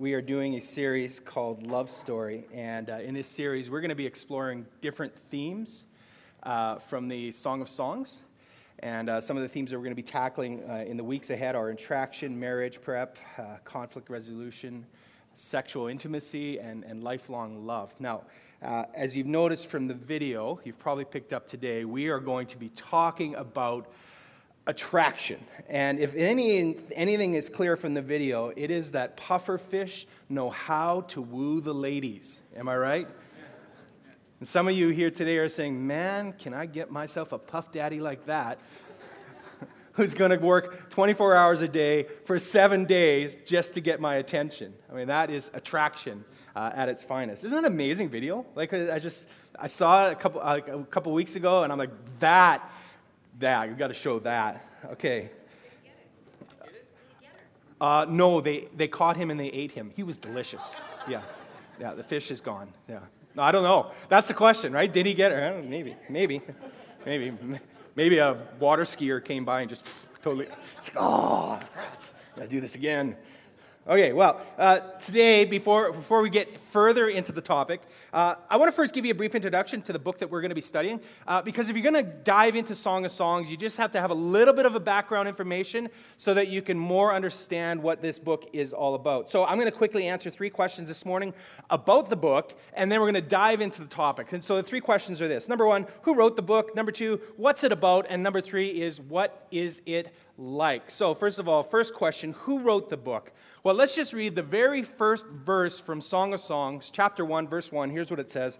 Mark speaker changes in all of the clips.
Speaker 1: we are doing a series called Love Story. And uh, in this series, we're going to be exploring different themes uh, from the Song of Songs. And uh, some of the themes that we're going to be tackling uh, in the weeks ahead are attraction, marriage prep, uh, conflict resolution, sexual intimacy, and, and lifelong love. Now, uh, as you've noticed from the video, you've probably picked up today, we are going to be talking about attraction. And if any, anything is clear from the video, it is that puffer fish know how to woo the ladies. Am I right? And some of you here today are saying, Man, can I get myself a puff daddy like that? Who's going to work 24 hours a day for seven days just to get my attention? I mean, that is attraction uh, at its finest. Isn't that an amazing video? Like, I just, I saw it a couple, a couple weeks ago, and I'm like, that that. You've got to show that. Okay. Uh, no, they, they caught him and they ate him. He was delicious. Yeah. Yeah, the fish is gone. Yeah. No, I don't know. That's the question, right? Did he get it? Maybe. Maybe. Maybe. Maybe a water skier came by and just totally, it's like, oh, rats. Gotta do this again. Okay, well, uh, today, before, before we get further into the topic, uh, I want to first give you a brief introduction to the book that we're going to be studying. Uh, because if you're going to dive into Song of Songs, you just have to have a little bit of a background information so that you can more understand what this book is all about. So I'm going to quickly answer three questions this morning about the book, and then we're going to dive into the topic. And so the three questions are this Number one, who wrote the book? Number two, what's it about? And number three is, what is it like? So, first of all, first question who wrote the book? Well, let's just read the very first verse from Song of Songs, chapter 1, verse 1. Here's what it says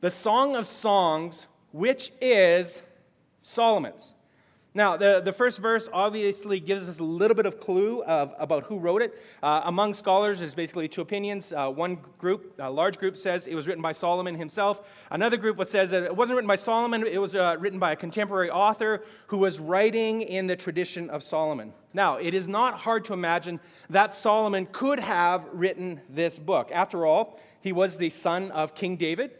Speaker 1: The Song of Songs, which is Solomon's. Now, the, the first verse obviously gives us a little bit of clue of, about who wrote it. Uh, among scholars, there's basically two opinions. Uh, one group, a large group, says it was written by Solomon himself. Another group says that it wasn't written by Solomon, it was uh, written by a contemporary author who was writing in the tradition of Solomon. Now, it is not hard to imagine that Solomon could have written this book. After all, he was the son of King David.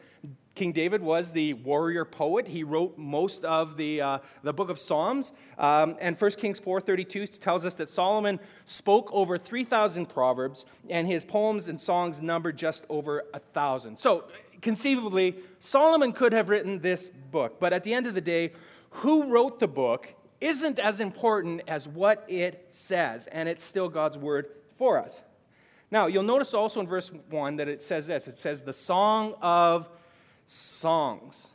Speaker 1: King David was the warrior poet. He wrote most of the, uh, the book of Psalms. Um, and 1 Kings 4.32 tells us that Solomon spoke over 3,000 proverbs, and his poems and songs numbered just over a 1,000. So, conceivably, Solomon could have written this book. But at the end of the day, who wrote the book isn't as important as what it says, and it's still God's word for us. Now, you'll notice also in verse 1 that it says this it says, the song of songs.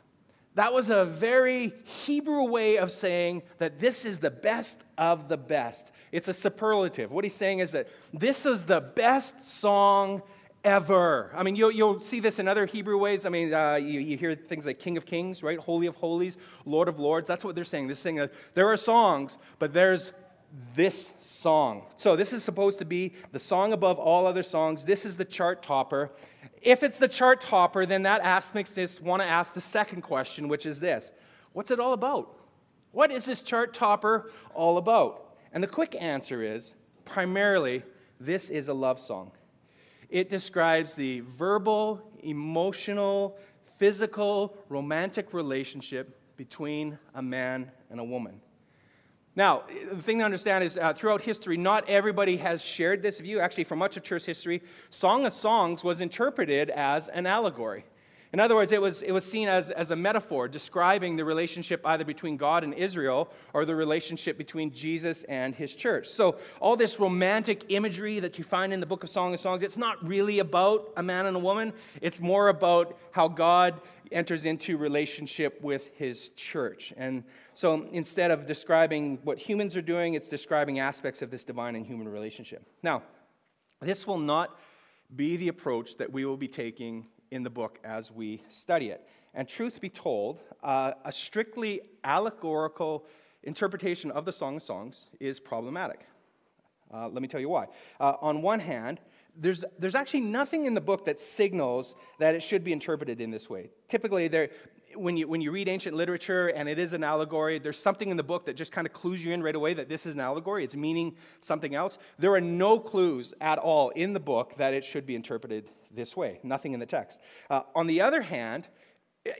Speaker 1: That was a very Hebrew way of saying that this is the best of the best. It's a superlative. What he's saying is that this is the best song ever. I mean, you'll, you'll see this in other Hebrew ways. I mean, uh, you, you, hear things like King of Kings, right? Holy of Holies, Lord of Lords. That's what they're saying. They're saying that there are songs, but there's this song. So, this is supposed to be the song above all other songs. This is the chart topper. If it's the chart topper, then that asks, makes us want to ask the second question, which is this What's it all about? What is this chart topper all about? And the quick answer is primarily, this is a love song. It describes the verbal, emotional, physical, romantic relationship between a man and a woman. Now, the thing to understand is uh, throughout history, not everybody has shared this view. Actually, for much of church history, Song of Songs was interpreted as an allegory. In other words, it was, it was seen as, as a metaphor describing the relationship either between God and Israel or the relationship between Jesus and his church. So, all this romantic imagery that you find in the book of Song of Songs, it's not really about a man and a woman. It's more about how God enters into relationship with his church. And so instead of describing what humans are doing, it's describing aspects of this divine and human relationship. Now, this will not be the approach that we will be taking in the book as we study it. And truth be told, uh, a strictly allegorical interpretation of the Song of Songs is problematic. Uh, let me tell you why. Uh, on one hand, there's, there's actually nothing in the book that signals that it should be interpreted in this way. Typically, there, when, you, when you read ancient literature and it is an allegory, there's something in the book that just kind of clues you in right away that this is an allegory. It's meaning something else. There are no clues at all in the book that it should be interpreted this way, nothing in the text. Uh, on the other hand,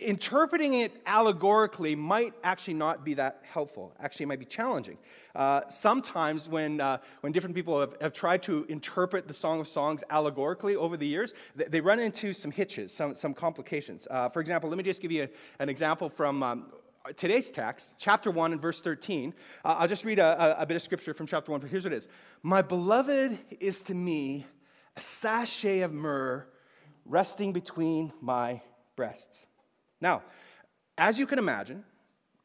Speaker 1: interpreting it allegorically might actually not be that helpful. Actually, it might be challenging. Uh, sometimes, when, uh, when different people have, have, tried to interpret the Song of Songs allegorically over the years, they, they run into some hitches, some, some complications. Uh, for example, let me just give you a, an example from. Um, today's text, chapter 1 and verse 13. Uh, I'll just read a, a, a bit of scripture from chapter 1. Here's what it is My beloved is to me a sachet of myrrh resting between my breasts. Now, as you can imagine,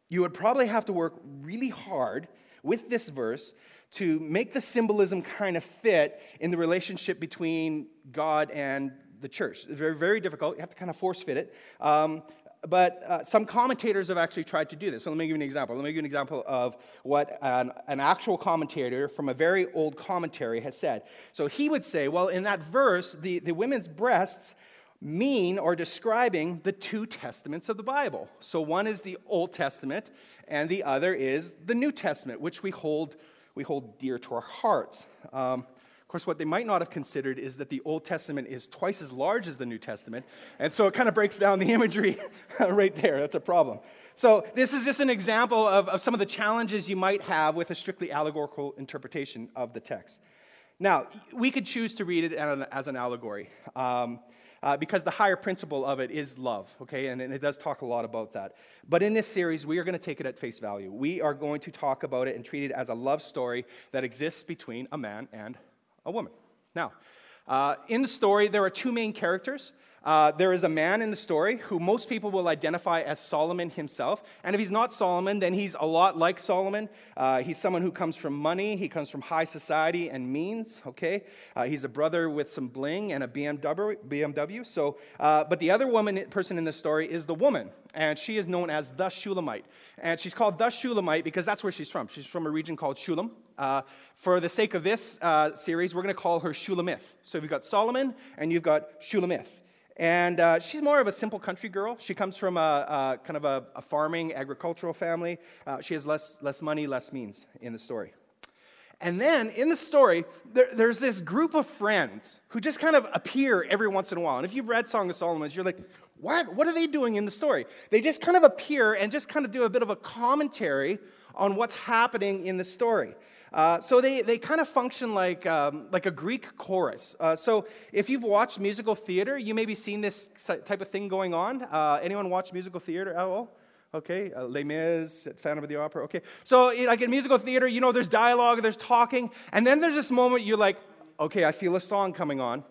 Speaker 1: you would probably have to work really hard with this verse to make the symbolism kind of fit in the relationship between God and the church. It's very, very difficult. You have to kind of force fit it. Um, but uh, some commentators have actually tried to do this. So let me give you an example. Let me give you an example of what an, an, actual commentator from a very old commentary has said. So he would say, well, in that verse, the, the women's breasts mean or describing the two testaments of the Bible. So one is the Old Testament, and the other is the New Testament, which we hold, we hold dear to our hearts. Um, course, what they might not have considered is that the Old Testament is twice as large as the New Testament, and so it kind of breaks down the imagery right there. That's a problem. So, this is just an example of, of some of the challenges you might have with a strictly allegorical interpretation of the text. Now, we could choose to read it as an allegory. Um, uh, because the higher principle of it is love, okay? And, and, it does talk a lot about that. But in this series, we are going to take it at face value. We are going to talk about it and treat it as a love story that exists between a man and a woman. Now, uh, in the story, there are two main characters. Uh, there is a man in the story who most people will identify as Solomon himself. And if he's not Solomon, then he's a lot like Solomon. Uh, he's someone who comes from money, he comes from high society and means, okay? Uh, he's a brother with some bling and a BMW. BMW so, uh, but the other woman person in the story is the woman, and she is known as the Shulamite. And she's called the Shulamite because that's where she's from. She's from a region called Shulam. Uh, for the sake of this uh, series, we're going to call her Shulamith. So you've got Solomon and you've got Shulamith. And uh, she's more of a simple country girl. She comes from a, a kind of a, a, farming, agricultural family. Uh, she has less, less money, less means in the story. And then in the story, there, there's this group of friends who just kind of appear every once in a while. And if you've read Song of Solomon, you're like, what? What are they doing in the story? They just kind of appear and just kind of do a bit of a commentary on what's happening in the story. Uh, so they, they kind of function like, um, like a Greek chorus. Uh, so if you've watched musical theater, you may be seeing this type of thing going on. Uh, anyone watch musical theater at all? Okay, uh, Les Mis, Phantom of the Opera. Okay, so like in musical theater, you know, there's dialogue, there's talking, and then there's this moment you're like, okay, I feel a song coming on,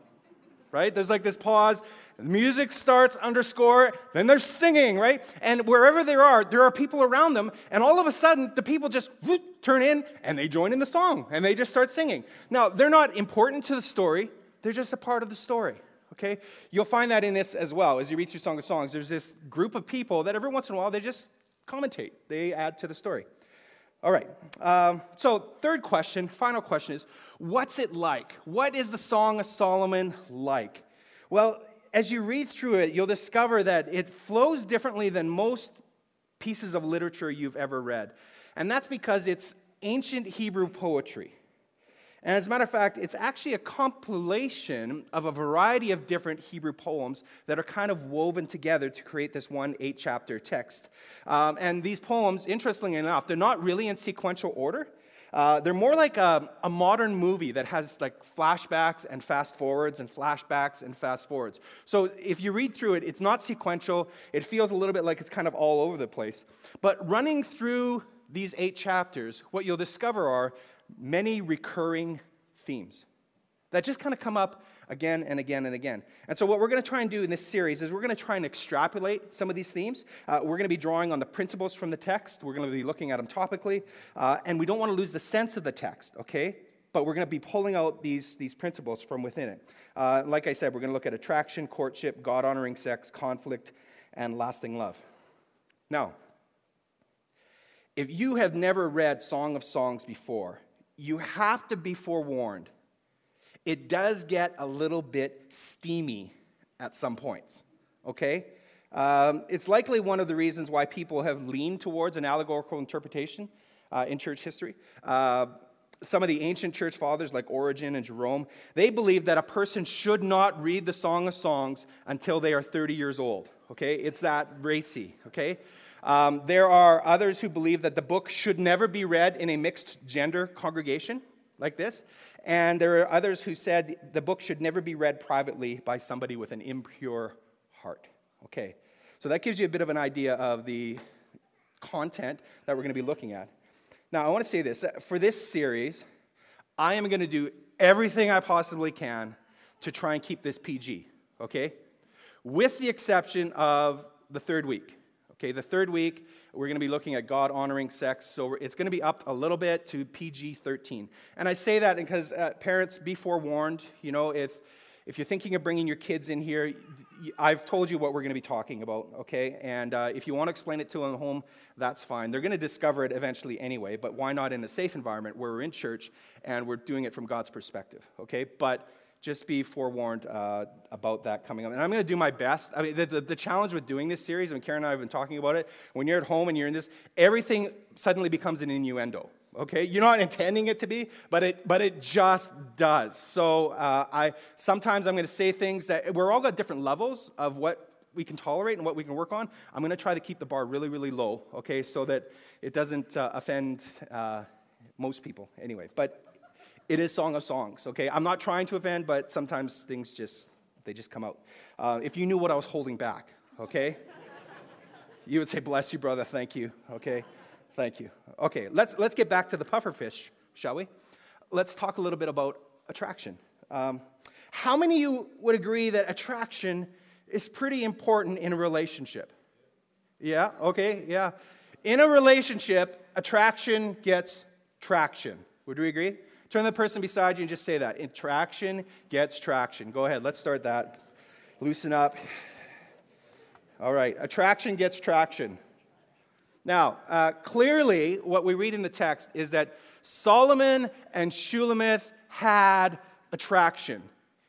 Speaker 1: right? There's like this pause, music starts, underscore, then they're singing, right? And wherever they are, there are people around them, and all of a sudden, the people just whoop, turn in and they join in the song and they just start singing. Now, they're not important to the story, they're just a part of the story. Okay? You'll find that in this as well. As you read through Song of Songs, there's this group of people that every once in a while they just commentate, they add to the story. All right. Um, so, third question, final question is what's it like? What is the Song of Solomon like? Well, as you read through it, you'll discover that it flows differently than most pieces of literature you've ever read. And that's because it's ancient Hebrew poetry. And as a matter of fact, it's actually a compilation of a variety of different Hebrew poems that are kind of woven together to create this one eight chapter text. Um, and these poems, interestingly enough, they're not really in sequential order. Uh, they're more like a, a, modern movie that has like flashbacks and fast forwards and flashbacks and fast forwards. So if you read through it, it's not sequential. It feels a little bit like it's kind of all over the place. But running through these eight chapters, what you'll discover are many recurring themes that just kind of come up again and again and again. And so, what we're going to try and do in this series is we're going to try and extrapolate some of these themes. Uh, we're going to be drawing on the principles from the text, we're going to be looking at them topically, uh, and we don't want to lose the sense of the text, okay? But we're going to be pulling out these, these principles from within it. Uh, like I said, we're going to look at attraction, courtship, God honoring sex, conflict, and lasting love. Now, if you have never read Song of Songs before, you have to be forewarned it does get a little bit steamy at some points, okay? Um, it's likely one of the reasons why people have leaned towards an allegorical interpretation uh, in church history. Uh, some of the ancient church fathers, like Origen and Jerome, they believed that a person should not read the Song of Songs until they are 30 years old. Okay, it's that racy. Okay, um, there are others who believe that the book should never be read in a mixed gender congregation like this, and there are others who said the book should never be read privately by somebody with an impure heart. Okay, so that gives you a bit of an idea of the content that we're going to be looking at. Now, I want to say this uh, for this series, I am going to do everything I possibly can to try and keep this PG, okay? With the exception of the third week. Okay, the third week, we're going to be looking at God honoring sex. So it's going to be up a little bit to PG 13. And I say that because uh, parents, be forewarned. You know, if, if you're thinking of bringing your kids in here, I've told you what we're going to be talking about, okay? And uh, if you want to explain it to them at home, that's fine. They're going to discover it eventually anyway, but why not in a safe environment where we're in church and we're doing it from God's perspective, okay? But just be forewarned uh, about that coming up. And I'm going to do my best. I mean, the, the, the, challenge with doing this series, I mean, Karen and I have been talking about it, when you're at home and you're in this, everything suddenly becomes an innuendo okay you're not intending it to be but it but it just does so uh, i sometimes i'm going to say things that we're all got different levels of what we can tolerate and what we can work on i'm going to try to keep the bar really really low okay so that it doesn't uh, offend uh, most people anyway but it is song of songs okay i'm not trying to offend but sometimes things just they just come out uh, if you knew what i was holding back okay you would say bless you brother thank you okay Thank you. Okay, let's, let's get back to the pufferfish, shall we? Let's talk a little bit about attraction. Um, how many of you would agree that attraction is pretty important in a relationship? Yeah, okay, yeah. In a relationship, attraction gets traction. Would we agree? Turn the person beside you and just say that. Attraction gets traction. Go ahead, let's start that. Loosen up. All right, attraction gets traction. Now, uh, clearly, what we read in the text is that Solomon and Shulamith had attraction.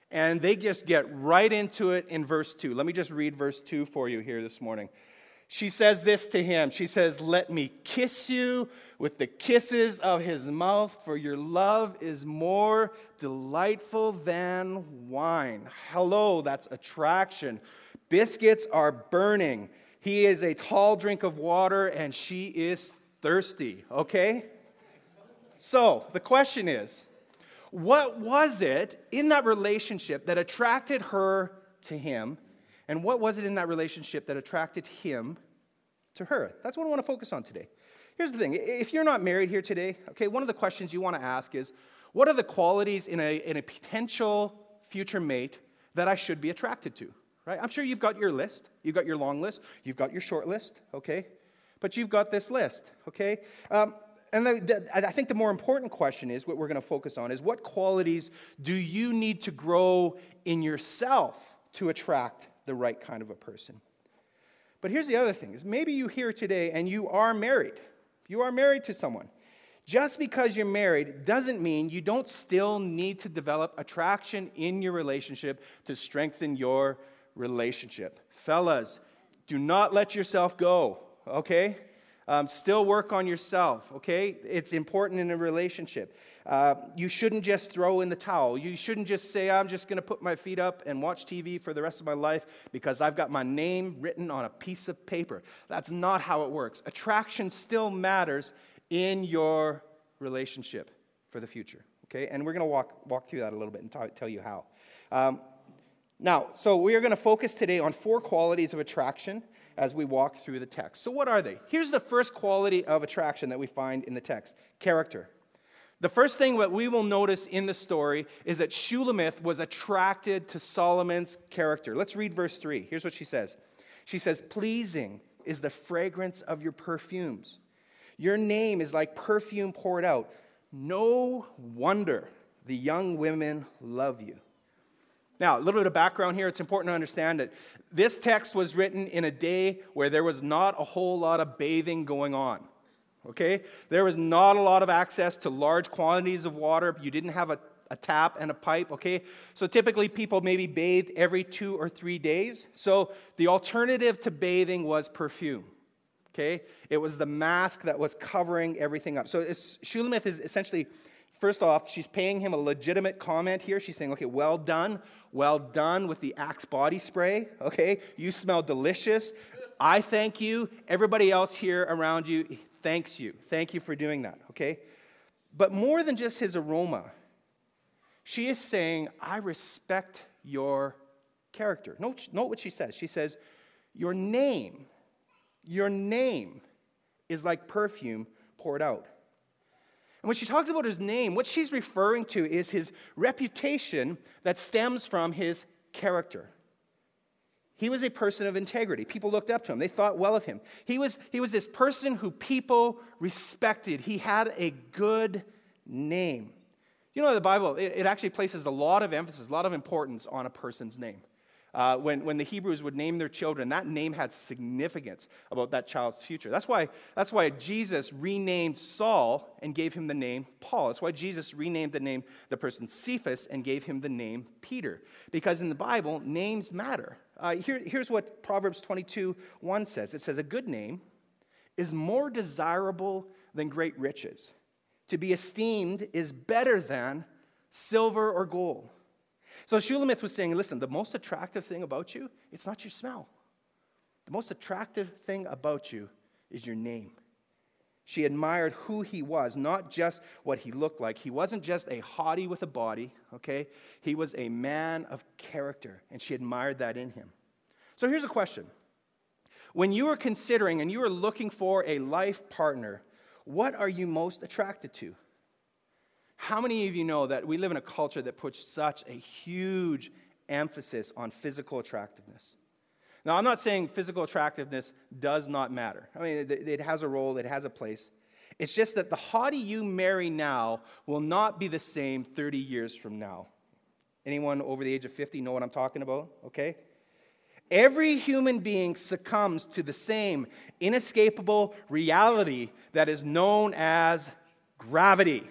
Speaker 1: And they just get right into it in verse 2. Let me just read verse 2 for you here this morning. She says this to him. She says, Let me kiss you with the kisses of his mouth, for your love is more delightful than wine. Hello, that's attraction. Biscuits are burning. He is a tall drink of water and she is thirsty, okay? So the question is what was it in that relationship that attracted her to him? And what was it in that relationship that attracted him to her? That's what I want to focus on today. Here's the thing if you're not married here today, okay, one of the questions you want to ask is what are the qualities in a, in a potential future mate that I should be attracted to? right? I'm sure you've got your list. You've got your long list. You've got your short list, okay? But you've got this list, okay? Um, and the, the, I think the more important question is what we're going to focus on is what qualities do you need to grow in yourself to attract the right kind of a person? But here's the other thing is maybe you here today and you are married. You are married to someone. Just because you're married doesn't mean you don't still need to develop attraction in your relationship to strengthen your relationship. Fellas, do not let yourself go, okay? Um, still work on yourself, okay? It's important in a relationship. Uh, you shouldn't just throw in the towel. You shouldn't just say, I'm just going to put my feet up and watch TV for the rest of my life because I've got my name written on a piece of paper. That's not how it works. Attraction still matters in your relationship for the future, okay? And we're going to walk, walk through that a little bit and t- tell you how. Um, now, so we are going to focus today on four qualities of attraction as we walk through the text. So, what are they? Here's the first quality of attraction that we find in the text character. The first thing that we will notice in the story is that Shulamith was attracted to Solomon's character. Let's read verse 3. Here's what she says She says, Pleasing is the fragrance of your perfumes. Your name is like perfume poured out. No wonder the young women love you. Now, a little bit of background here. It's important to understand that this text was written in a day where there was not a whole lot of bathing going on. Okay? There was not a lot of access to large quantities of water. You didn't have a, a tap and a pipe, okay? So typically people maybe bathed every two or three days. So the alternative to bathing was perfume, okay? It was the mask that was covering everything up. So Shulamith is essentially, first off, she's paying him a legitimate comment here. She's saying, okay, well done, well done with the Axe body spray, okay? You smell delicious. I thank you. Everybody else here around you thanks you. Thank you for doing that, okay? But more than just his aroma, she is saying, I respect your character. Note, note what she says. She says, Your name, your name is like perfume poured out. And when she talks about his name, what she's referring to is his reputation that stems from his character. He was a person of integrity. People looked up to him, they thought well of him. He was, he was this person who people respected. He had a good name. You know, the Bible, it, it actually places a lot of emphasis, a lot of importance on a person's name. Uh, when, when the Hebrews would name their children, that name had significance about that child's future. That's why, that's why Jesus renamed Saul and gave him the name Paul. That's why Jesus renamed the name the person Cephas and gave him the name Peter. Because in the Bible, names matter. Uh, here, here's what Proverbs 22 1 says it says, A good name is more desirable than great riches. To be esteemed is better than silver or gold. So Shulamith was saying, listen, the most attractive thing about you, it's not your smell. The most attractive thing about you is your name. She admired who he was, not just what he looked like. He wasn't just a hottie with a body, okay? He was a man of character, and she admired that in him. So here's a question When you are considering and you are looking for a life partner, what are you most attracted to? How many of you know that we live in a culture that puts such a huge emphasis on physical attractiveness? Now, I'm not saying physical attractiveness does not matter. I mean, it, it has a role, it has a place. It's just that the hottie you marry now will not be the same 30 years from now. Anyone over the age of 50 know what I'm talking about? Okay? Every human being succumbs to the same inescapable reality that is known as gravity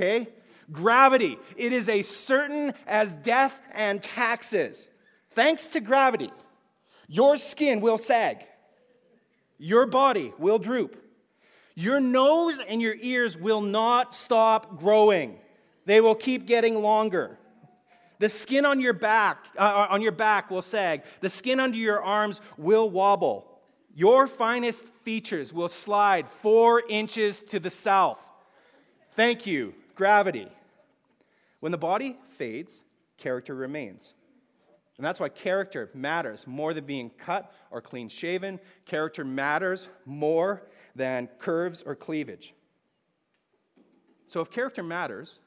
Speaker 1: okay? Gravity. It is as certain as death and taxes. Thanks to gravity, your skin will sag, your body will droop, your nose and your ears will not stop growing. They will keep getting longer. The skin on your back, uh, on your back will sag. The skin under your arms will wobble. Your finest features will slide four inches to the south. Thank you, gravity. When the body fades, character remains. And that's why character matters more than being cut or clean shaven. Character matters more than curves or cleavage. So if character matters,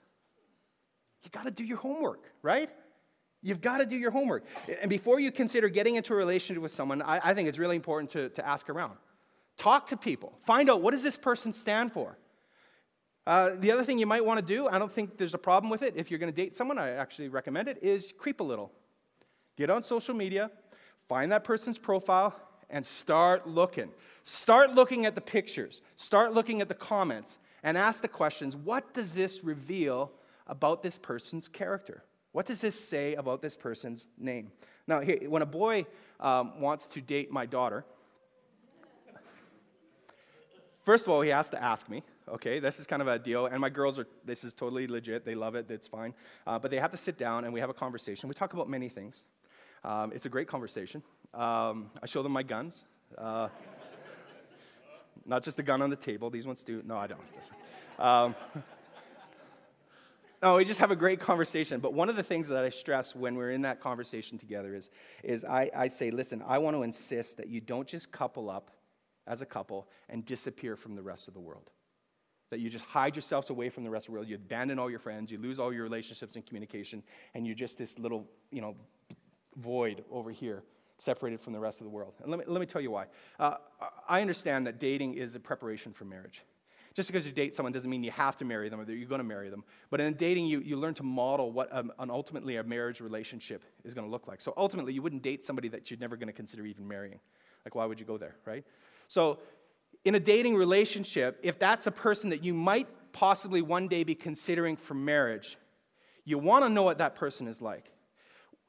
Speaker 1: you got to do your homework, right? You've got to do your homework. And before you consider getting into a relationship with someone, I, I think it's really important to, to ask around. Talk to people. Find out what does this person stand for? Uh, the other thing you might want to do, I don't think there's a problem with it if you're going to date someone, I actually recommend it, is creep a little. Get on social media, find that person's profile, and start looking. Start looking at the pictures, start looking at the comments, and ask the questions what does this reveal about this person's character? What does this say about this person's name? Now, here, when a boy um, wants to date my daughter, first of all, he has to ask me okay? This is kind of a deal. And my girls are, this is totally legit. They love it. It's fine. Uh, but they have to sit down and we have a conversation. We talk about many things. Um, it's a great conversation. Um, I show them my guns. Uh, not just the gun on the table. These ones do. No, I don't. Um, no, we just have a great conversation. But one of the things that I stress when we're in that conversation together is, is I, I say, listen, I want to insist that you don't just couple up as a couple and disappear from the rest of the world that you just hide yourselves away from the rest of the world. You abandon all your friends, you lose all your relationships and communication, and you're just this little, you know, void over here, separated from the rest of the world. And let me, let me tell you why. Uh, I understand that dating is a preparation for marriage. Just because you date someone doesn't mean you have to marry them or that you're going to marry them. But in dating, you, you learn to model what um, an ultimately a marriage relationship is going to look like. So ultimately, you wouldn't date somebody that you're never going to consider even marrying. Like, why would you go there, right? So in a dating relationship, if that's a person that you might possibly one day be considering for marriage, You want to know what that person is like.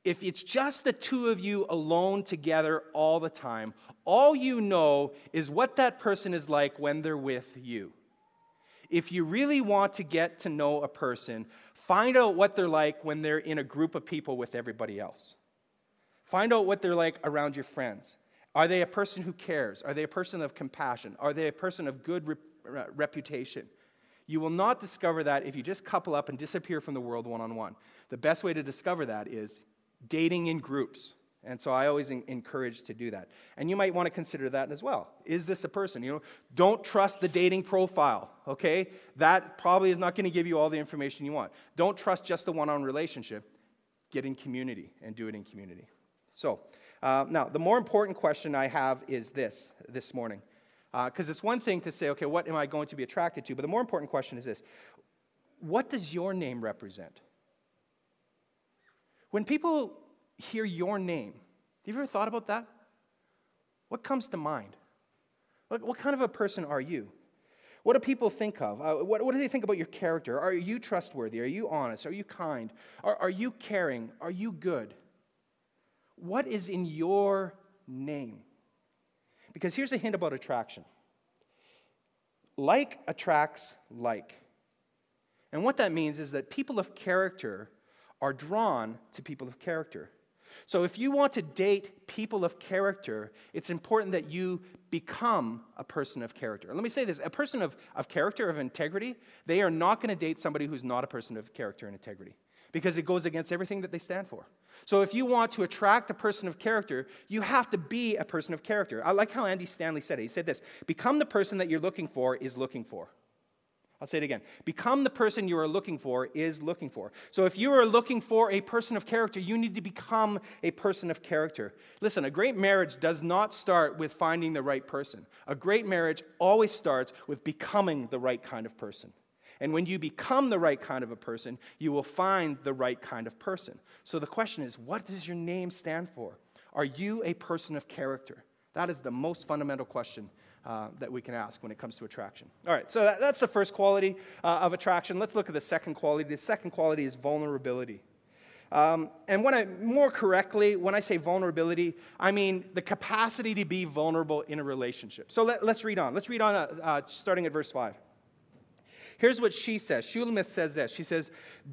Speaker 1: If it's just the two of you alone together all the time, all you know is what that person is like when they're with you. If you really want to get to know a person, find out what they're like when they're in a group of people with everybody else. Find out what they're like around your friends. Are they a person who cares? Are they a person of compassion? Are they a person of good re- reputation? You will not discover that if you just couple up and disappear from the world one on one. The best way to discover that is dating in groups. And so I always encourage to do that. And you might want to consider that as well. Is this a person? You know, don't trust the dating profile, okay? That probably is not going to give you all the information you want. Don't trust just the one-on relationship. Get in community and do it in community. So, uh, now the more important question I have is this this morning. Because uh, it's one thing to say, okay, what am I going to be attracted to? But the more important question is this What does your name represent? When people hear your name, have you ever thought about that? What comes to mind? What, what kind of a person are you? What do people think of? Uh, what, what, do they think about your character? Are you trustworthy? Are you honest? Are you kind? Are, are you caring? Are you good? What is in your name? Because here's a hint about attraction like attracts like. And what that means is that people of character are drawn to people of character. So if you want to date people of character, it's important that you become a person of character. Let me say this a person of, of character, of integrity, they are not going to date somebody who's not a person of character and integrity because it goes against everything that they stand for. So if you want to attract a person of character, you have to be a person of character. I like how Andy Stanley said it. He said this Become the person that you're looking for is looking for. I'll say it again. Become the person you are looking for is looking for. So if you are looking for a person of character, you need to become a person of character. Listen, a great marriage does not start with finding the right person. A great marriage always starts with becoming the right kind of person. And when you become the right kind of a person, you will find the right kind of person. So the question is what does your name stand for? Are you a person of character? That is the most fundamental question uh, that we can ask when it comes to attraction. All right, so that, that's the first quality uh, of attraction. Let's look at the second quality. The second quality is vulnerability. Um, and when I, more correctly, when I say vulnerability, I mean the capacity to be vulnerable in a relationship. So let, us read on. Let's read on, uh, uh, starting at verse 5. Here's what she says Shulamith says this She says,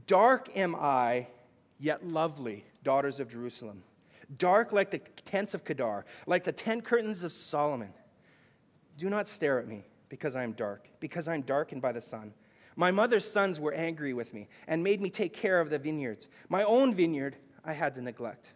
Speaker 1: Dark am I, yet lovely, daughters of Jerusalem. Dark like the tents of Kedar, like the tent curtains of Solomon. Do not stare at me because I am dark, because I am darkened by the sun. My mother's sons were angry with me and made me take care of the vineyards. My own vineyard I had to neglect.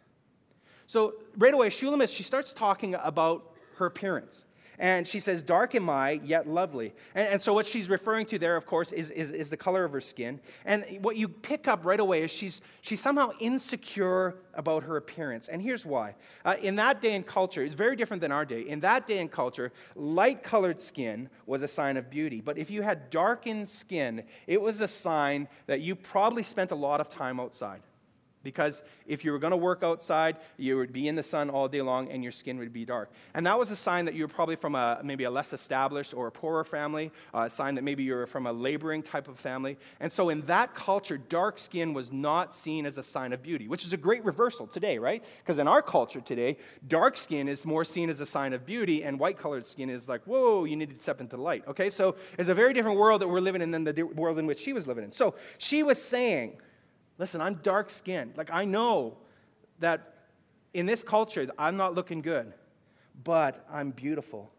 Speaker 1: So, right away, Shulamith, she starts talking about her appearance. And she says, Dark am I, yet lovely. And, and so, what she's referring to there, of course, is, is, is, the color of her skin. And what you pick up right away is she's, she's somehow insecure about her appearance. And here's why. Uh, in that day and culture, it's very different than our day. In that day and culture, light colored skin was a sign of beauty. But if you had darkened skin, it was a sign that you probably spent a lot of time outside. Because if you were going to work outside, you would be in the sun all day long and your skin would be dark. And that was a sign that you were probably from a, maybe a less established or a poorer family, uh, a sign that maybe you were from a laboring type of family. And so in that culture, dark skin was not seen as a sign of beauty, which is a great reversal today, right? Because in our culture today, dark skin is more seen as a sign of beauty, and white colored skin is like, whoa, you need to step into the light. Okay, so it's a very different world that we're living in than the world in which she was living in. So she was saying, Listen, I'm dark skinned. Like, I know that in this culture, I'm not looking good, but I'm beautiful.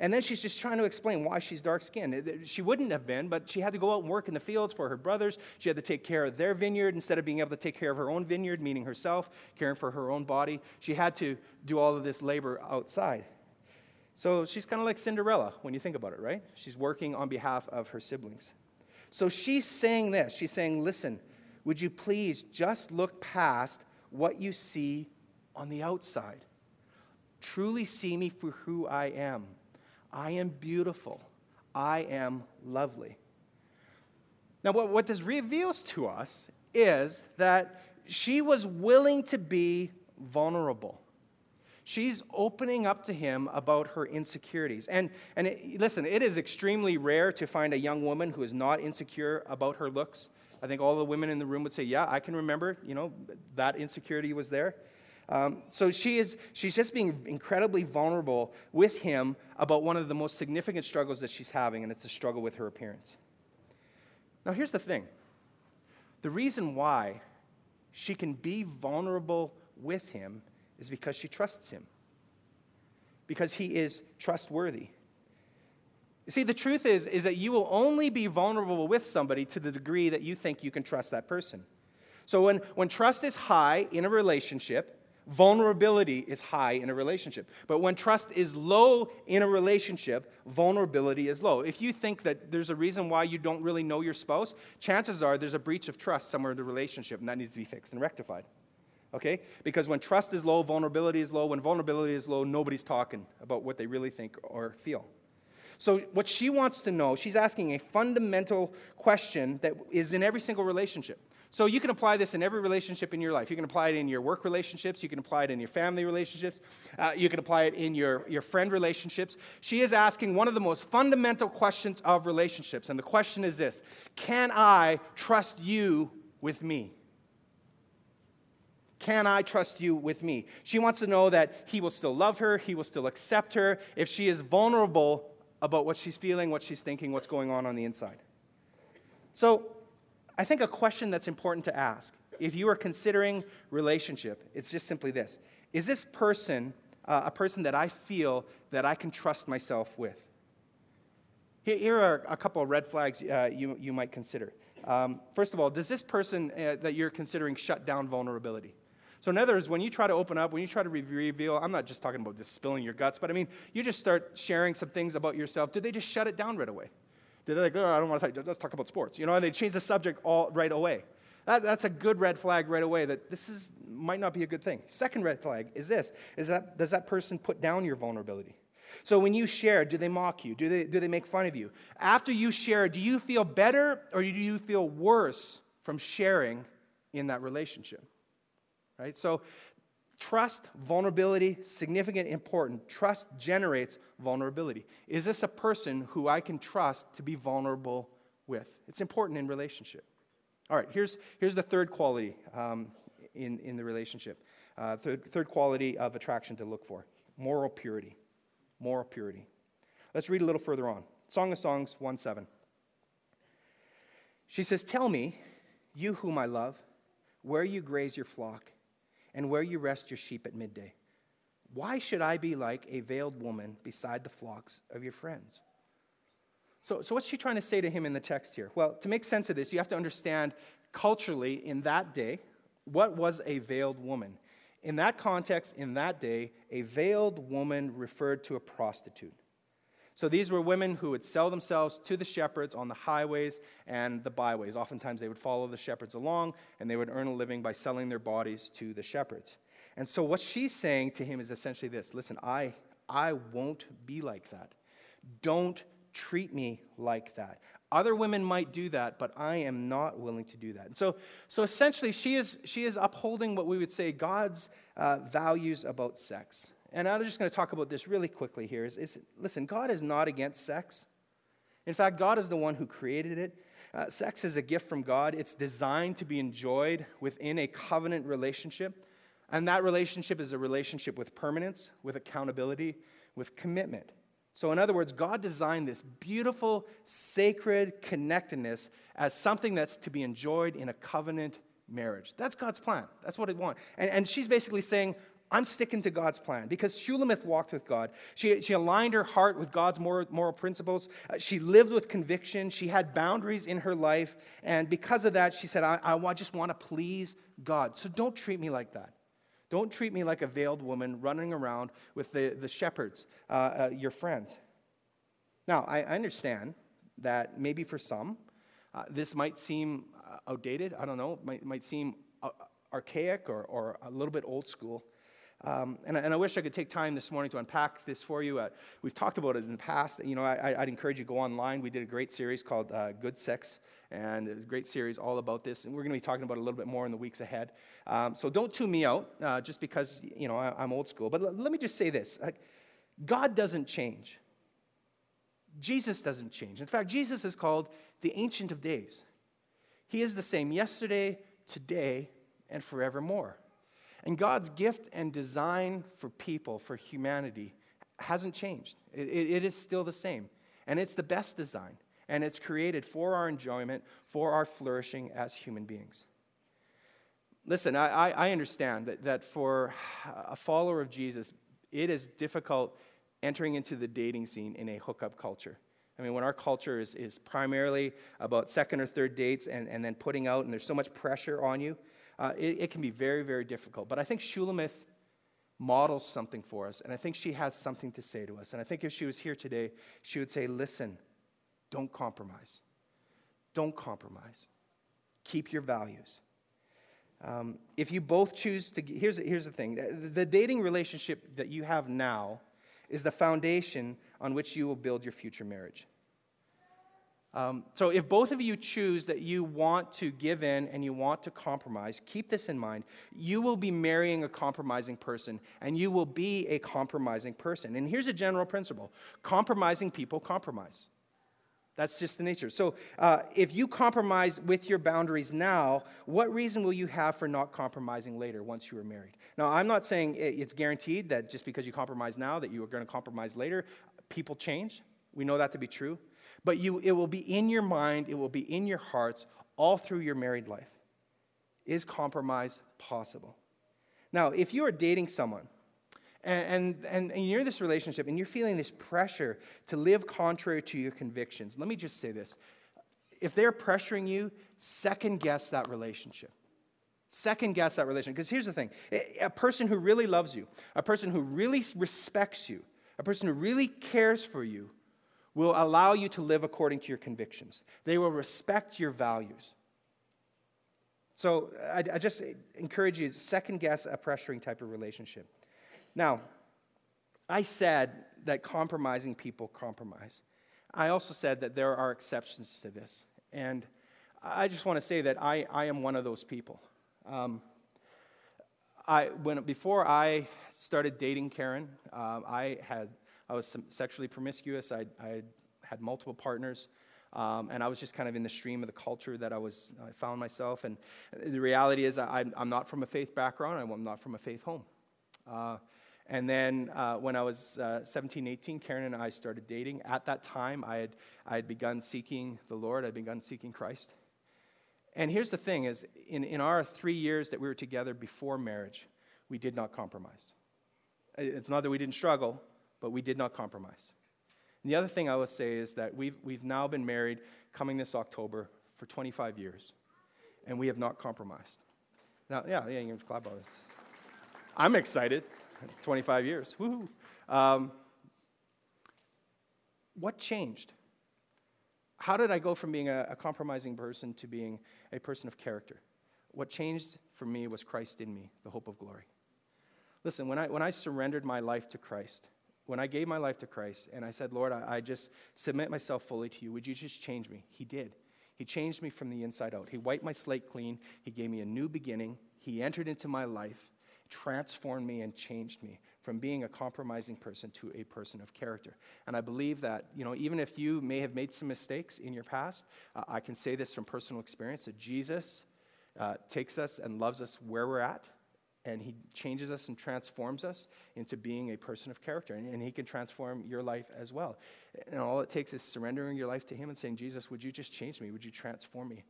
Speaker 1: And then she's just trying to explain why she's dark skinned. She wouldn't have been, but she had to go out and work in the fields for her brothers. She had to take care of their vineyard instead of being able to take care of her own vineyard, meaning herself, caring for her own body. She had to do all of this labor outside. So she's kind of like Cinderella when you think about it, right? She's working on behalf of her siblings. So she's saying this. She's saying, listen, would you please just look past what you see on the outside? Truly see me for who I am. I am beautiful. I am lovely. Now, what, what this reveals to us is that she was willing to be vulnerable. She's opening up to him about her insecurities. And, and it, listen, it is extremely rare to find a young woman who is not insecure about her looks I think all the women in the room would say, Yeah, I can remember, you know, that insecurity was there. Um, so she is, she's just being incredibly vulnerable with him about one of the most significant struggles that she's having, and it's a struggle with her appearance. Now, here's the thing the reason why she can be vulnerable with him is because she trusts him, because he is trustworthy. You see, the truth is, is that you will only be vulnerable with somebody to the degree that you think you can trust that person. So when, when trust is high in a relationship, vulnerability is high in a relationship. But when trust is low in a relationship, vulnerability is low. If you think that there's a reason why you don't really know your spouse, chances are there's a breach of trust somewhere in the relationship, and that needs to be fixed and rectified. Okay? Because when trust is low, vulnerability is low. When vulnerability is low, nobody's talking about what they really think or feel. So, what she wants to know, she's asking a fundamental question that is in every single relationship. So you can apply this in every relationship in your life. You can apply it in your work relationships. You can apply it in your family relationships. Uh, you can apply it in your, your friend relationships. She is asking one of the most fundamental questions of relationships. And the question is this Can I trust you with me? Can I trust you with me? She wants to know that he will still love her, he will still accept her if she is vulnerable about what she's feeling, what she's thinking, what's going on on the inside. So, I think a question that's important to ask if you are considering relationship, it's just simply this Is this person uh, a person that I feel that I can trust myself with? Here are a couple of red flags uh, you, you might consider. Um, first of all, does this person uh, that you're considering shut down vulnerability? So, in other words, when you try to open up, when you try to reveal, I'm not just talking about just spilling your guts, but I mean, you just start sharing some things about yourself. Do they just shut it down right away? They're like, oh, I don't want to talk, let's talk about sports. You know, and they change the subject all right away. That, that's a good red flag right away that this is, might not be a good thing. Second red flag is this, is that, does that person put down your vulnerability? So when you share, do they mock you? Do they, do they make fun of you? After you share, do you feel better or do you feel worse from sharing in that relationship? Right? So Trust, vulnerability, significant, important. Trust generates vulnerability. Is this a person who I can trust to be vulnerable with? It's important in relationship. All right, here's, here's the third quality um, in, in the relationship. Uh, third, third quality of attraction to look for moral purity. Moral purity. Let's read a little further on. Song of Songs 1 7. She says, Tell me, you whom I love, where you graze your flock and where you rest your sheep at midday. Why should I be like a veiled woman beside the flocks of your friends? So, so, what's she trying to say to him in the text here? Well, to make sense of this, you have to understand culturally in that day what was a veiled woman. In that context, in that day, a veiled woman referred to a prostitute. So these were women who would sell themselves to the shepherds on the highways and the byways. Oftentimes they would follow the shepherds along and they would earn a living by selling their bodies to the shepherds. And so what she's saying to him is essentially this listen, I, I won't be like that. Don't treat me like that. Other women might do that, but I am not willing to do that. And so, so essentially, she is, she is upholding what we would say God's uh, values about sex. And I'm just going to talk about this really quickly here. Is, is, listen, God is not against sex. In fact, God is the one who created it. Uh, sex is a gift from God. It's designed to be enjoyed within a covenant relationship. And that relationship is a relationship with permanence, with accountability, with commitment. So, in other words, God designed this beautiful, sacred connectedness as something that's to be enjoyed in a covenant marriage. That's God's plan. That's what it wants. And, and she's basically saying, I'm sticking to God's plan because Shulamith walked with God. She, she aligned her heart with God's moral, moral principles. Uh, she lived with conviction. She had boundaries in her life. And because of that, she said, I, I just want to please God. So don't treat me like that. Don't treat me like a veiled woman running around with the, the shepherds, uh, uh, your friends. Now, I, understand that maybe for some, uh, this might seem uh, outdated. I don't know. Might, might seem uh, archaic or, or a little bit old school. Um, and, and, I wish I could take time this morning to unpack this for you. Uh, we've talked about it in the past. You know, I, would encourage you to go online. We did a great series called uh, Good Sex, and it's a great series all about this. And we're going to be talking about it a little bit more in the weeks ahead. Um, so don't tune me out uh, just because, you know, I, am old school. But l- let me just say this God doesn't change, Jesus doesn't change. In fact, Jesus is called the Ancient of Days. He is the same yesterday, today, and forevermore. And God's gift and design for people, for humanity, hasn't changed. It, it, it is still the same. And it's the best design. And it's created for our enjoyment, for our flourishing as human beings. Listen, I, I understand that, that for a follower of Jesus, it is difficult entering into the dating scene in a hookup culture. I mean, when our culture is, is primarily about second or third dates and, and then putting out, and there's so much pressure on you, uh, it, it, can be very, very difficult. But I think Shulamith models something for us, and I think she has something to say to us. And I think if she was here today, she would say, Listen, don't compromise. Don't compromise. Keep your values. Um, if you both choose to, here's, here's the thing the dating relationship that you have now is the foundation on which you will build your future marriage. Um, so, if both of you choose that you want to give in and you want to compromise, keep this in mind. You will be marrying a compromising person, and you will be a compromising person. And here's a general principle compromising people compromise. That's just the nature. So, uh, if you compromise with your boundaries now, what reason will you have for not compromising later once you are married? Now, I'm not saying it's guaranteed that just because you compromise now that you are going to compromise later. People change. We know that to be true. But you, it will be in your mind, it will be in your hearts all through your married life. Is compromise possible? Now, if you are dating someone and, and, and you're in this relationship and you're feeling this pressure to live contrary to your convictions, let me just say this. If they're pressuring you, second guess that relationship. Second guess that relationship. Because here's the thing a person who really loves you, a person who really respects you, a person who really cares for you, will allow you to live according to your convictions. They will respect your values. So I, I just encourage you to second guess a pressuring type of relationship. Now, I said that compromising people compromise. I also said that there are exceptions to this. And I just want to say that I, I am one of those people. Um, I, when, before I started dating Karen, uh, I, had, I was sexually promiscuous. I, I had multiple partners. Um, and I was just kind of in the stream of the culture that I was I found myself. And the reality is, I, am not from a faith background. I'm not from a faith home. Uh, and then uh, when I was uh, 17, 18, Karen and I started dating. At that time, I had, I had begun seeking the Lord, I'd begun seeking Christ. And here's the thing is, in, in our three years that we were together before marriage, we did not compromise. It's not that we didn't struggle, but we did not compromise. And the other thing I would say is that we've, we've now been married, coming this October, for 25 years, and we have not compromised. Now, yeah, yeah, you can clap on this. I'm excited. 25 years. Woohoo. Um, what changed? How did I go from being a, a, compromising person to being a person of character? What changed for me was Christ in me, the hope of glory. Listen, when I, when I surrendered my life to Christ, when I gave my life to Christ and I said, Lord, I, I just submit myself fully to you, would you just change me? He did. He changed me from the inside out. He wiped my slate clean. He gave me a new beginning. He entered into my life transformed me and changed me from being a compromising person to a person of character. And I believe that, you know, even if you may have made some mistakes in your past, uh, I can say this from personal experience that Jesus uh, takes us and loves us where we're at. And he changes us and transforms us into being a person of character. And, and he can transform your life as well. And all it takes is surrendering your life to him and saying, Jesus, would you just change me? Would you transform me?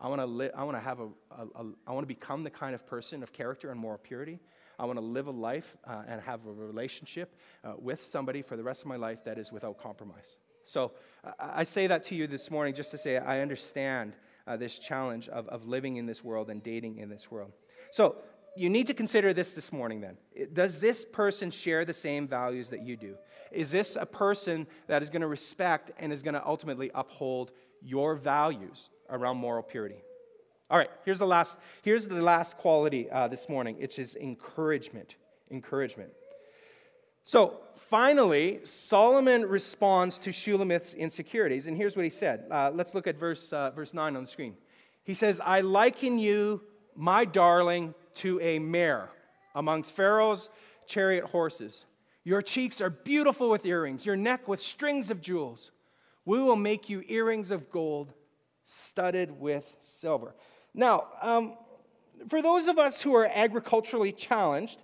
Speaker 1: I want to li- I want to have a, a, a I want to become the kind of person of character and moral purity. I want to live a life uh, and have a relationship uh, with somebody for the rest of my life that is without compromise. So I say that to you this morning just to say I understand uh, this challenge of, of living in this world and dating in this world. So you need to consider this this morning then. Does this person share the same values that you do? Is this a person that is going to respect and is going to ultimately uphold your values? around moral purity. All right, here's the last, here's the last quality uh, this morning, which is encouragement. Encouragement. So finally, Solomon responds to Shulamith's insecurities, and here's what he said. Uh, let's look at verse, uh, verse 9 on the screen. He says, I liken you, my darling, to a mare amongst Pharaoh's chariot horses. Your cheeks are beautiful with earrings, your neck with strings of jewels. We will make you earrings of gold studded with silver. Now, um, for those of us who are agriculturally challenged,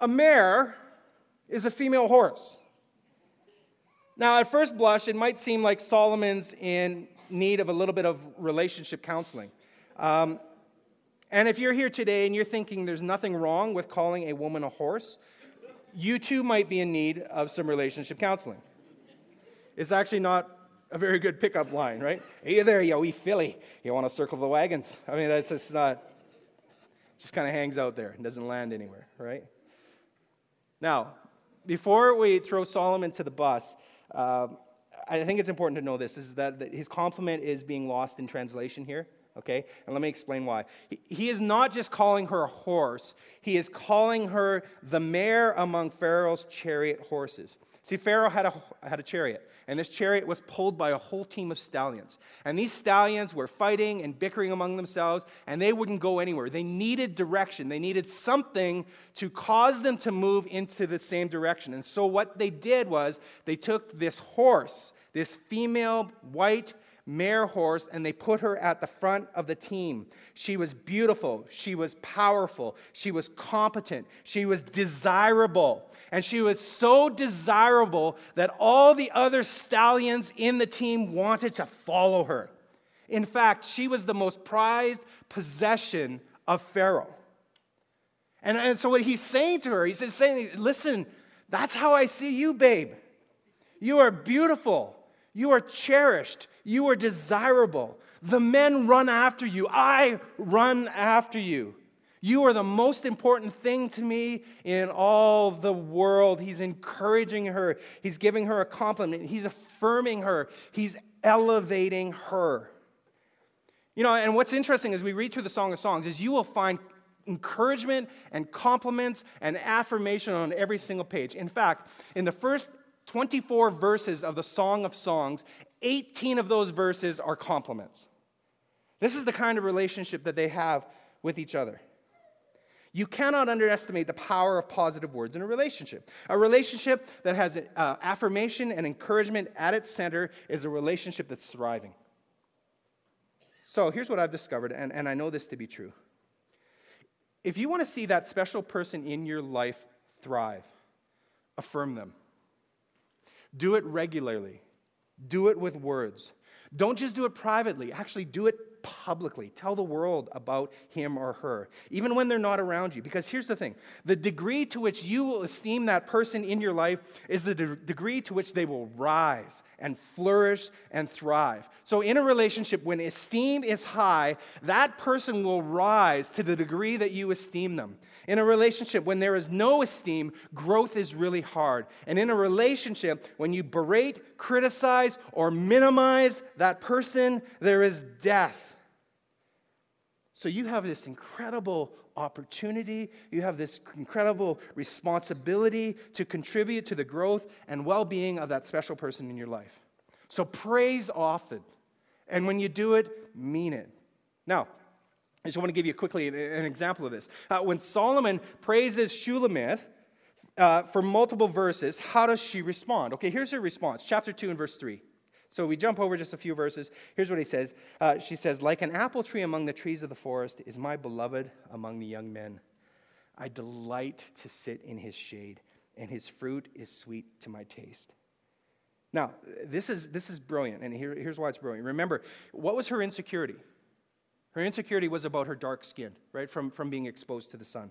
Speaker 1: a mare is a female horse. Now, at first blush, it might seem like Solomon's in need of a little bit of relationship counseling. Um, and if you're here today and you're thinking there's nothing wrong with calling a woman a horse, you too might be in need of some relationship counseling. It's actually not a very good pickup line, right? Hey there, you wee filly. You want to circle the wagons? I mean, that's just not, just kind of hangs out there and doesn't land anywhere, right? Now, before we throw Solomon to the bus, uh, I think it's important to know this is that his compliment is being lost in translation here. Okay? And let me explain why. He is not just calling her a horse, he is calling her the mare among Pharaoh's chariot horses. See, Pharaoh had a, had a chariot, and this chariot was pulled by a whole team of stallions. And these stallions were fighting and bickering among themselves, and they wouldn't go anywhere. They needed direction, they needed something to cause them to move into the same direction. And so, what they did was they took this horse, this female white mare horse and they put her at the front of the team. She was beautiful, she was powerful, she was competent, she was desirable. And she was so desirable that all the other stallions in the team wanted to follow her. In fact, she was the most prized possession of Pharaoh. And, and so what he's saying to her, he's saying, listen, that's how I see you, babe. You are beautiful. You are cherished. You are desirable. The men run after you. I run after you. You are the most important thing to me in all the world. He's encouraging her. He's giving her a compliment. He's affirming her. He's elevating her. You know, and what's interesting as we read through the Song of Songs is you will find encouragement and compliments and affirmation on every single page. In fact, in the first 24 verses of the Song of Songs, 18 of those verses are compliments. This is the kind of relationship that they have with each other. You cannot underestimate the power of positive words in a relationship. A relationship that has uh, affirmation and encouragement at its center is a relationship that's thriving. So here's what I've discovered, and, and I know this to be true. If you want to see that special person in your life thrive, affirm them. Do it regularly. Do it with words. Don't just do it privately, actually, do it publicly. Tell the world about him or her, even when they're not around you. Because here's the thing the degree to which you will esteem that person in your life is the de- degree to which they will rise and flourish and thrive. So, in a relationship, when esteem is high, that person will rise to the degree that you esteem them. In a relationship, when there is no esteem, growth is really hard. And in a relationship, when you berate, criticize, or minimize that person, there is death. So you have this incredible opportunity, you have this incredible responsibility to contribute to the growth and well being of that special person in your life. So praise often. And when you do it, mean it. Now, I just want to give you quickly an, example of this. Uh, when Solomon praises Shulamith uh, for multiple verses, how does she respond? Okay, here's her response, chapter 2 and verse 3. So we jump over just a few verses. Here's what he says. Uh, she says, Like an apple tree among the trees of the forest is my beloved among the young men. I delight to sit in his shade, and his fruit is sweet to my taste. Now, this is, this is brilliant, and here, here's why it's brilliant. Remember, what was her insecurity? Her insecurity was about her dark skin, right, from, from being exposed to the sun.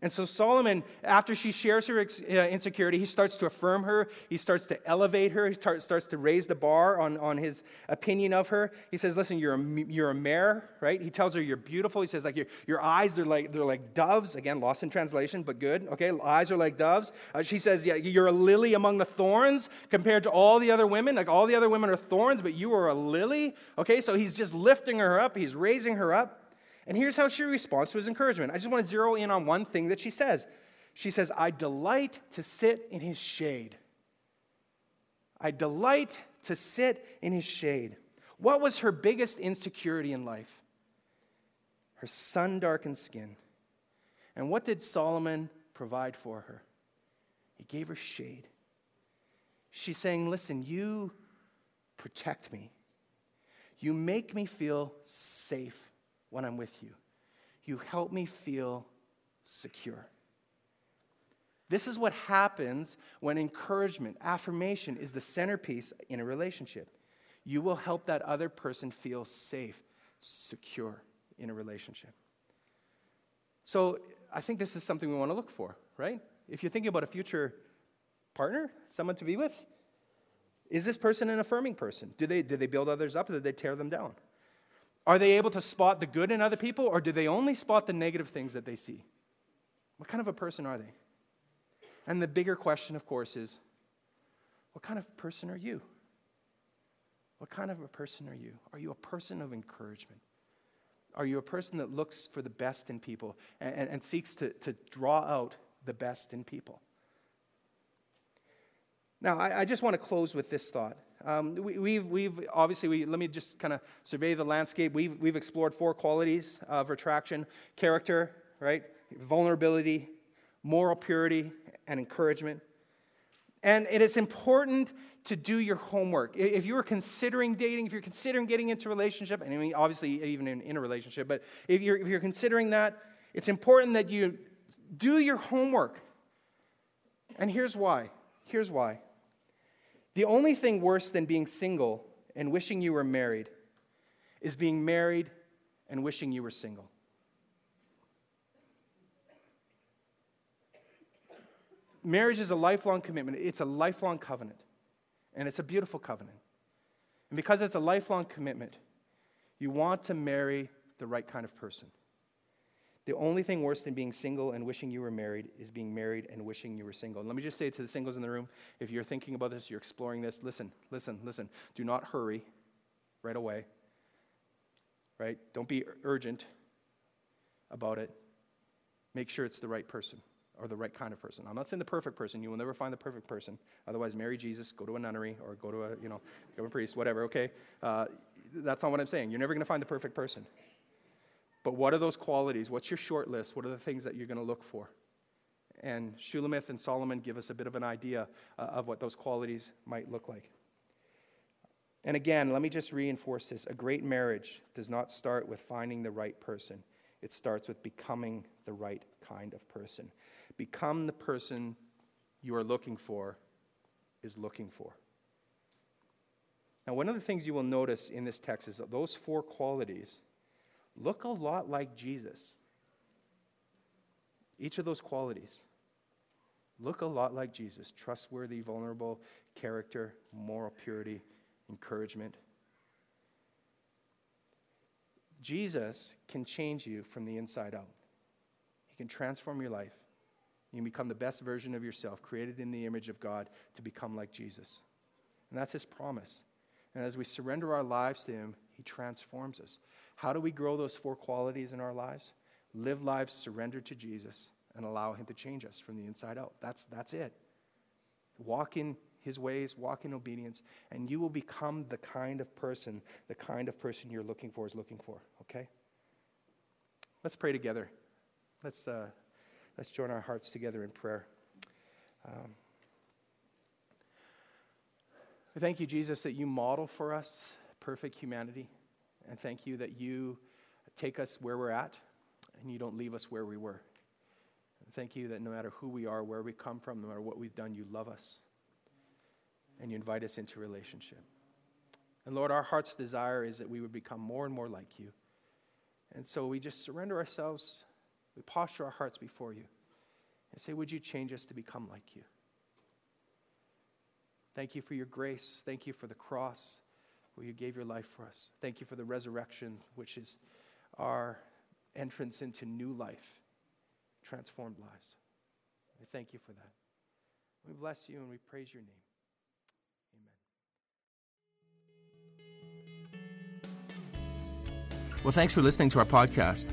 Speaker 1: And so Solomon, after she shares her uh, insecurity, he starts to affirm her. He starts to elevate her. He starts to raise the bar on, on his opinion of her. He says, listen, you're a, you're a mare, right? He tells her you're beautiful. He says, like, your, your eyes, they're like, they're like doves. Again, lost in translation, but good. Okay, eyes are like doves. Uh, she says, yeah, you're a lily among the thorns compared to all the other women. Like, all the other women are thorns, but you are a lily. Okay, so he's just lifting her up. He's raising her up. And here's how she responds to his encouragement. I just want to zero in on one thing that she says. She says, I delight to sit in his shade. I delight to sit in his shade. What was her biggest insecurity in life? Her sun darkened skin. And what did Solomon provide for her? He gave her shade. She's saying, Listen, you protect me.
Speaker 2: You make me feel safe when I'm with you. You help me feel secure. This is what happens when encouragement, affirmation is the centerpiece in a relationship. You will help that other person feel safe, secure in a relationship. So I think this is something we want to look for, right? If you're thinking about a future partner, someone to be with, is this person an affirming person? Do they, do they build others up or do they tear them down? Are they able to spot the good in other people or do they only spot the negative things that they see? What kind of a person are they? And the bigger question, of course, is what kind of person are you? What kind of a person are you? Are you a person of encouragement? Are you a person that looks for the best in people and, and, and seeks to, to draw out the best in people? Now, I, I just want to close with this thought. Um, we, have we've, obviously, we, let me just kind of survey the landscape. We've, we've explored four qualities of attraction character, right? Vulnerability, moral purity, and encouragement. And it is important to do your homework. If you are considering dating, if you're considering getting into a relationship, and I mean, obviously, even in, in a relationship, but if you're, if you're considering that, it's important that you do your homework. And here's why. Here's why. The only thing worse than being single and wishing you were married is being married and wishing you were single. marriage is a lifelong commitment, it's a lifelong covenant. And it's a beautiful covenant. And because it's a lifelong commitment, you want to marry the right kind of person. The only thing worse than being single and wishing you were married is being married and wishing you were single. And let me just say to the singles in the room if you're thinking about this, you're exploring this, listen, listen, listen. Do not hurry right away. Right? Don't be urgent about it. Make sure it's the right person or the right kind of person. I'm not saying the perfect person. You will never find the perfect person. Otherwise, marry Jesus, go to a nunnery, or go to a, you know, go to a priest, whatever, okay? Uh, that's not what I'm saying. You're never going to find the perfect person. But what are those qualities? What's your short list? What are the things that you're going to look for? And Shulamith and Solomon give us a bit of an idea uh, of what those qualities might look like. And again, let me just reinforce this. A great marriage does not start with finding the right person, it starts with becoming the right kind of person become the person you are looking for is looking for. Now, one of the things you will notice in this text is that those four qualities look a lot like Jesus. Each of those qualities look a lot like Jesus trustworthy, vulnerable, character, moral purity, encouragement. Jesus can change you from the inside out, He can transform your life. You can become the best version of yourself, created in the image of God to become like Jesus. And that's his promise. And as we surrender our lives to him, he transforms us. How do we grow those four qualities in our lives? Live lives surrendered to Jesus and allow him to change us from the inside out. That's, that's it. Walk in his ways, walk in obedience, and you will become the kind of person, the kind of person you're looking for is looking for, okay? Let's pray together. Let's. Uh, Let's join our hearts together in prayer. Um, we thank you, Jesus, that you model for us perfect humanity. And thank you that you take us where we're at and you don't leave us where we were. And thank you that no matter who we are, where we come from, no matter what we've done, you love us and you invite us into relationship. And Lord, our heart's desire is that we would become more and more like you. And so we just surrender ourselves we posture our hearts before you and say, Would you change us to become like you? Thank you for your grace. Thank you for the cross where you gave your life for us. Thank you for the resurrection, which is our entrance into new life, transformed lives. We thank you for that. We bless you and we praise your name. Amen. Well, thanks for listening to our podcast.